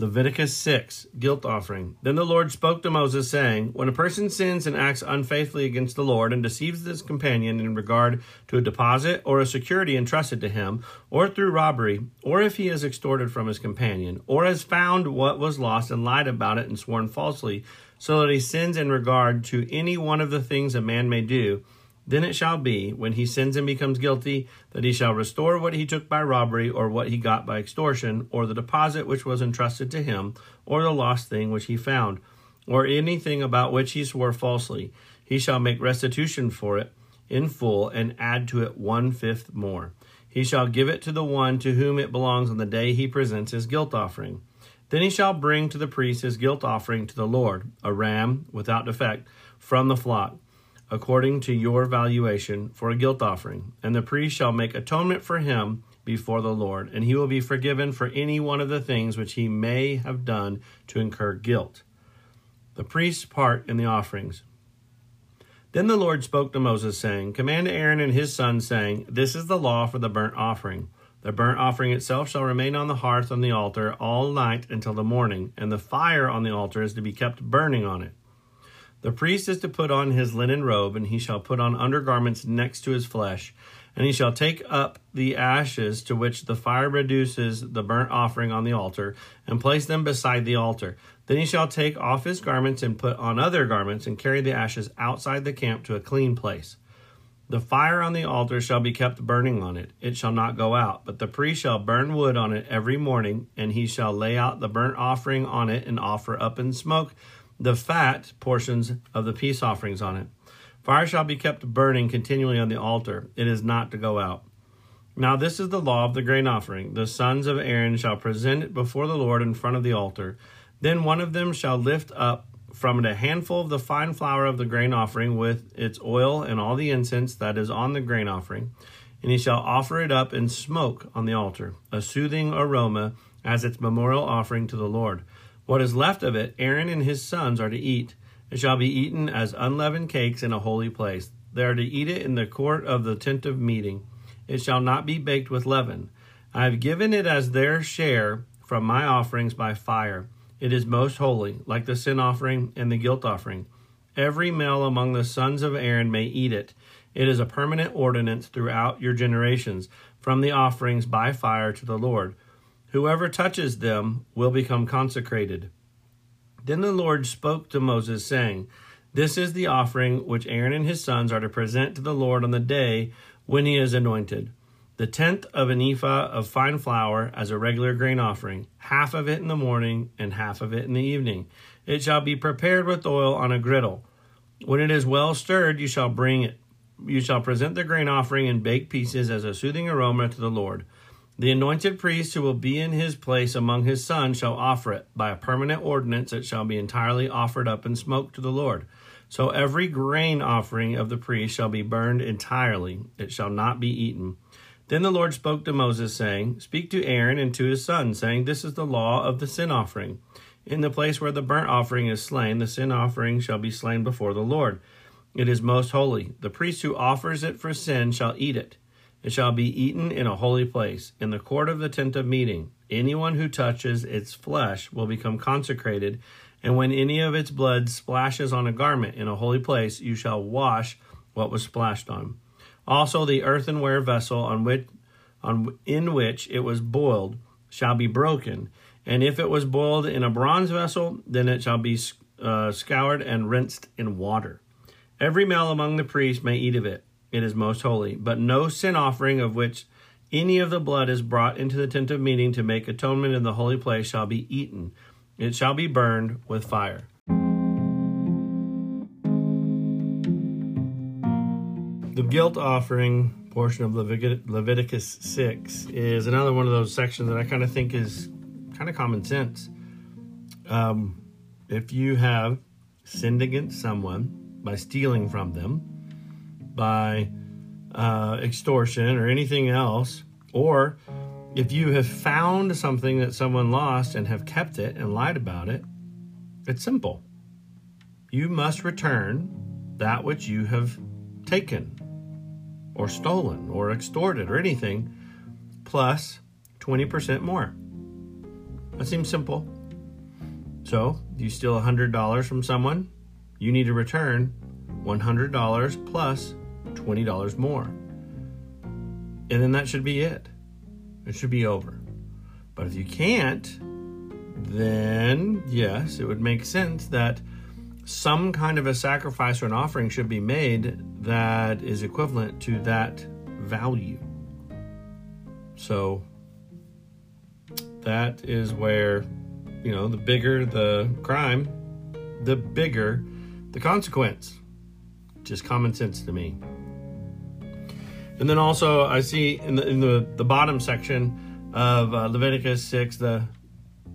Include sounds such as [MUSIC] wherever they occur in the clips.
Leviticus 6, guilt offering. Then the Lord spoke to Moses, saying, When a person sins and acts unfaithfully against the Lord, and deceives his companion in regard to a deposit or a security entrusted to him, or through robbery, or if he has extorted from his companion, or has found what was lost and lied about it and sworn falsely, so that he sins in regard to any one of the things a man may do, then it shall be, when he sins and becomes guilty, that he shall restore what he took by robbery, or what he got by extortion, or the deposit which was entrusted to him, or the lost thing which he found, or anything about which he swore falsely. He shall make restitution for it in full, and add to it one fifth more. He shall give it to the one to whom it belongs on the day he presents his guilt offering. Then he shall bring to the priest his guilt offering to the Lord, a ram without defect, from the flock according to your valuation, for a guilt offering. And the priest shall make atonement for him before the Lord, and he will be forgiven for any one of the things which he may have done to incur guilt. The priest's part in the offerings. Then the Lord spoke to Moses, saying, Command Aaron and his sons, saying, This is the law for the burnt offering. The burnt offering itself shall remain on the hearth on the altar all night until the morning, and the fire on the altar is to be kept burning on it. The priest is to put on his linen robe, and he shall put on undergarments next to his flesh. And he shall take up the ashes to which the fire reduces the burnt offering on the altar, and place them beside the altar. Then he shall take off his garments and put on other garments, and carry the ashes outside the camp to a clean place. The fire on the altar shall be kept burning on it. It shall not go out, but the priest shall burn wood on it every morning, and he shall lay out the burnt offering on it and offer up in smoke the fat portions of the peace offerings on it. Fire shall be kept burning continually on the altar. It is not to go out. Now, this is the law of the grain offering. The sons of Aaron shall present it before the Lord in front of the altar. Then one of them shall lift up from it a handful of the fine flour of the grain offering with its oil and all the incense that is on the grain offering. And he shall offer it up in smoke on the altar, a soothing aroma as its memorial offering to the Lord. What is left of it, Aaron and his sons are to eat. It shall be eaten as unleavened cakes in a holy place. They are to eat it in the court of the tent of meeting. It shall not be baked with leaven. I have given it as their share from my offerings by fire. It is most holy, like the sin offering and the guilt offering. Every male among the sons of Aaron may eat it. It is a permanent ordinance throughout your generations, from the offerings by fire to the Lord. Whoever touches them will become consecrated. Then the Lord spoke to Moses, saying, This is the offering which Aaron and his sons are to present to the Lord on the day when he is anointed. The tenth of an ephah of fine flour as a regular grain offering, half of it in the morning and half of it in the evening. It shall be prepared with oil on a griddle. When it is well stirred, you shall bring it. You shall present the grain offering in baked pieces as a soothing aroma to the Lord. The anointed priest who will be in his place among his sons shall offer it. By a permanent ordinance, it shall be entirely offered up in smoke to the Lord. So every grain offering of the priest shall be burned entirely, it shall not be eaten. Then the Lord spoke to Moses, saying, Speak to Aaron and to his sons, saying, This is the law of the sin offering. In the place where the burnt offering is slain, the sin offering shall be slain before the Lord. It is most holy. The priest who offers it for sin shall eat it. It shall be eaten in a holy place, in the court of the tent of meeting. Anyone who touches its flesh will become consecrated, and when any of its blood splashes on a garment in a holy place, you shall wash what was splashed on. Also, the earthenware vessel on which, on, in which it was boiled shall be broken. And if it was boiled in a bronze vessel, then it shall be uh, scoured and rinsed in water. Every male among the priests may eat of it. It is most holy. But no sin offering of which any of the blood is brought into the tent of meeting to make atonement in the holy place shall be eaten. It shall be burned with fire. The guilt offering portion of Leviticus 6 is another one of those sections that I kind of think is kind of common sense. Um, if you have sinned against someone by stealing from them, by uh, extortion or anything else, or if you have found something that someone lost and have kept it and lied about it, it's simple. You must return that which you have taken or stolen or extorted or anything plus 20% more. That seems simple. So, you steal $100 from someone, you need to return $100 plus $20 more. And then that should be it. It should be over. But if you can't, then yes, it would make sense that some kind of a sacrifice or an offering should be made that is equivalent to that value. So that is where, you know, the bigger the crime, the bigger the consequence. Just common sense to me. And then also, I see in the in the, the bottom section of uh, Leviticus six, the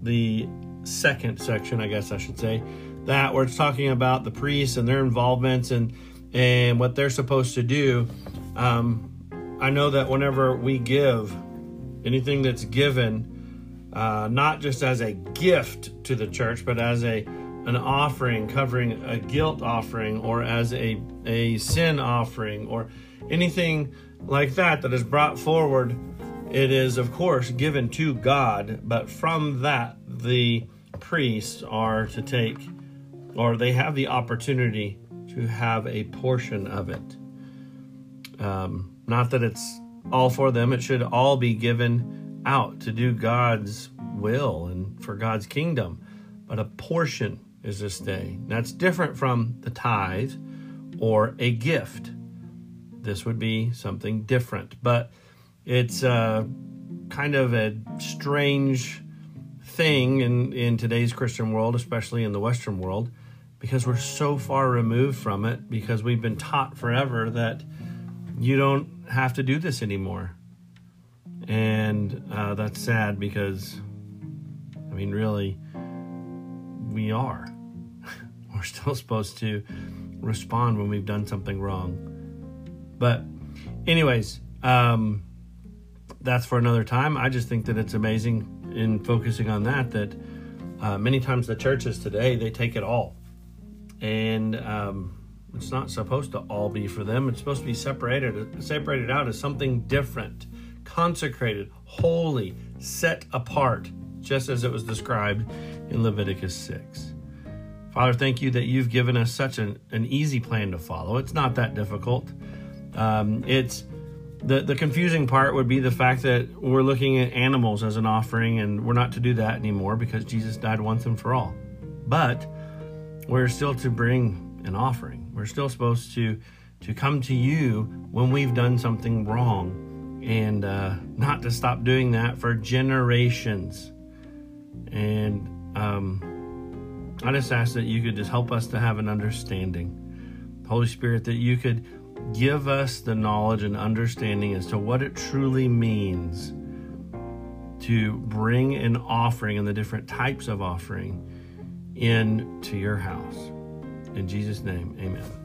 the second section, I guess I should say, that where it's talking about the priests and their involvements and and what they're supposed to do. Um, I know that whenever we give anything that's given, uh, not just as a gift to the church, but as a an offering covering a guilt offering or as a a sin offering or anything like that that is brought forward, it is, of course, given to God, but from that, the priests are to take, or they have the opportunity to have a portion of it. Um, not that it's all for them, it should all be given out to do God's will and for God's kingdom, but a portion is this day. That's different from the tithe or a gift this would be something different. But it's uh, kind of a strange thing in, in today's Christian world, especially in the Western world, because we're so far removed from it, because we've been taught forever that you don't have to do this anymore. And uh, that's sad because, I mean, really, we are. [LAUGHS] still supposed to respond when we've done something wrong. But, anyways, um, that's for another time. I just think that it's amazing in focusing on that that uh, many times the churches today they take it all, and um, it's not supposed to all be for them. It's supposed to be separated, separated out as something different, consecrated, holy, set apart, just as it was described in Leviticus six. Father, thank you that you've given us such an, an easy plan to follow. It's not that difficult. Um, it's the the confusing part would be the fact that we're looking at animals as an offering, and we're not to do that anymore because Jesus died once and for all. But we're still to bring an offering. We're still supposed to to come to you when we've done something wrong, and uh, not to stop doing that for generations. And um, I just ask that you could just help us to have an understanding. Holy Spirit, that you could give us the knowledge and understanding as to what it truly means to bring an offering and the different types of offering into your house. In Jesus' name, amen.